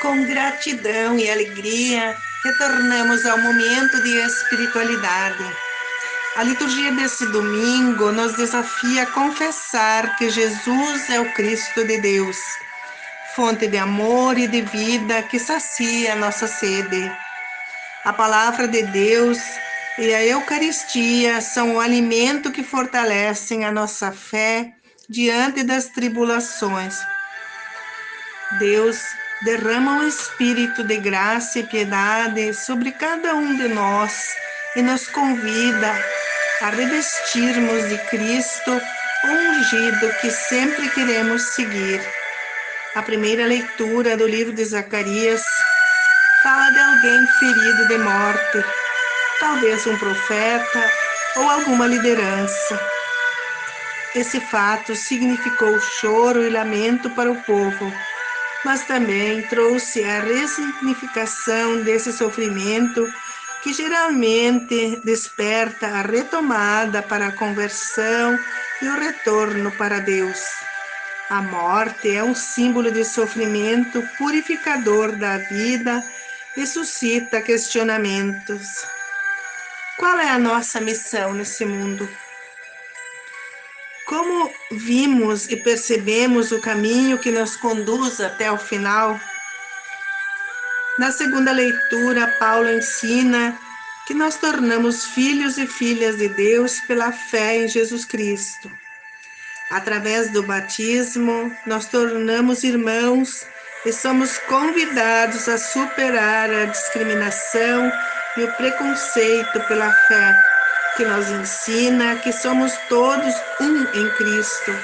com gratidão e alegria, retornamos ao momento de espiritualidade. A liturgia desse domingo nos desafia a confessar que Jesus é o Cristo de Deus, fonte de amor e de vida que sacia nossa sede. A palavra de Deus e a Eucaristia são o alimento que fortalecem a nossa fé diante das tribulações. Deus derrama o espírito de graça e piedade sobre cada um de nós e nos convida a revestirmos de Cristo ungido que sempre queremos seguir. A primeira leitura do livro de Zacarias fala de alguém ferido de morte, talvez um profeta ou alguma liderança. Esse fato significou choro e lamento para o povo mas também trouxe a ressignificação desse sofrimento que geralmente desperta a retomada para a conversão e o retorno para Deus. A morte é um símbolo de sofrimento purificador da vida e suscita questionamentos. Qual é a nossa missão nesse mundo? Como vimos e percebemos o caminho que nos conduz até o final? Na segunda leitura, Paulo ensina que nós tornamos filhos e filhas de Deus pela fé em Jesus Cristo. Através do batismo, nós tornamos irmãos e somos convidados a superar a discriminação e o preconceito pela fé que nos ensina que somos todos um em Cristo.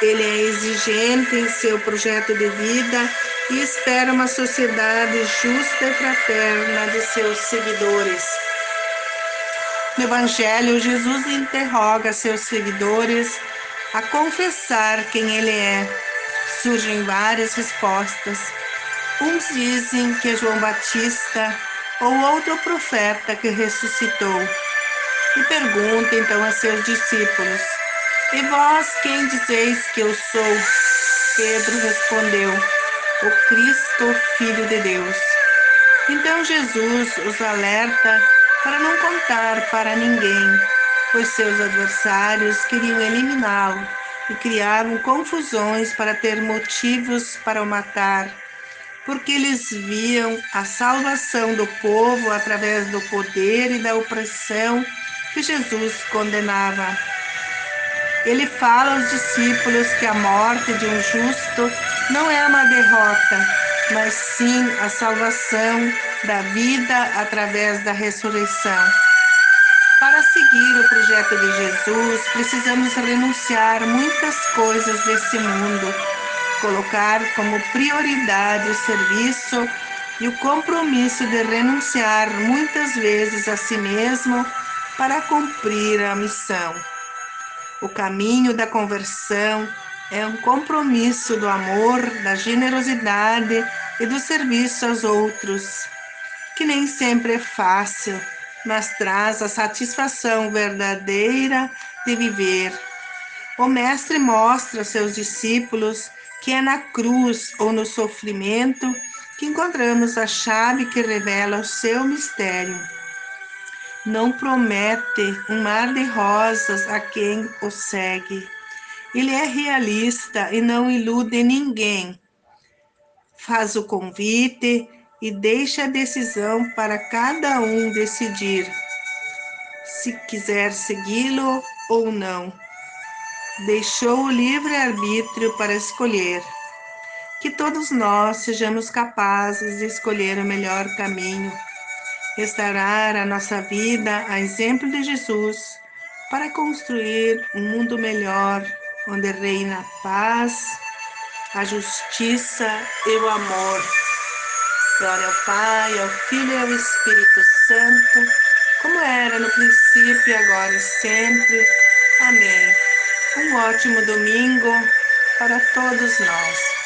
Ele é exigente em seu projeto de vida e espera uma sociedade justa e fraterna de seus seguidores. No Evangelho, Jesus interroga seus seguidores a confessar quem ele é. Surgem várias respostas. Uns dizem que é João Batista ou outro profeta que ressuscitou e pergunta então a seus discípulos: E vós quem dizeis que eu sou? Pedro respondeu: O Cristo, Filho de Deus. Então Jesus os alerta para não contar para ninguém, pois seus adversários queriam eliminá-lo e criavam confusões para ter motivos para o matar, porque eles viam a salvação do povo através do poder e da opressão que Jesus condenava. Ele fala aos discípulos que a morte de um justo não é uma derrota, mas sim a salvação da vida através da ressurreição. Para seguir o projeto de Jesus, precisamos renunciar muitas coisas desse mundo, colocar como prioridade o serviço e o compromisso de renunciar muitas vezes a si mesmo para cumprir a missão. O caminho da conversão é um compromisso do amor, da generosidade e do serviço aos outros, que nem sempre é fácil, mas traz a satisfação verdadeira de viver. O Mestre mostra aos seus discípulos que é na cruz ou no sofrimento que encontramos a chave que revela o seu mistério não promete um mar de rosas a quem o segue. Ele é realista e não ilude ninguém. Faz o convite e deixa a decisão para cada um decidir se quiser segui-lo ou não. Deixou o livre-arbítrio para escolher. Que todos nós sejamos capazes de escolher o melhor caminho restaurar a nossa vida a exemplo de Jesus, para construir um mundo melhor, onde reina a paz, a justiça e o amor. Glória ao Pai, ao Filho e ao Espírito Santo, como era no princípio, agora e sempre. Amém. Um ótimo domingo para todos nós.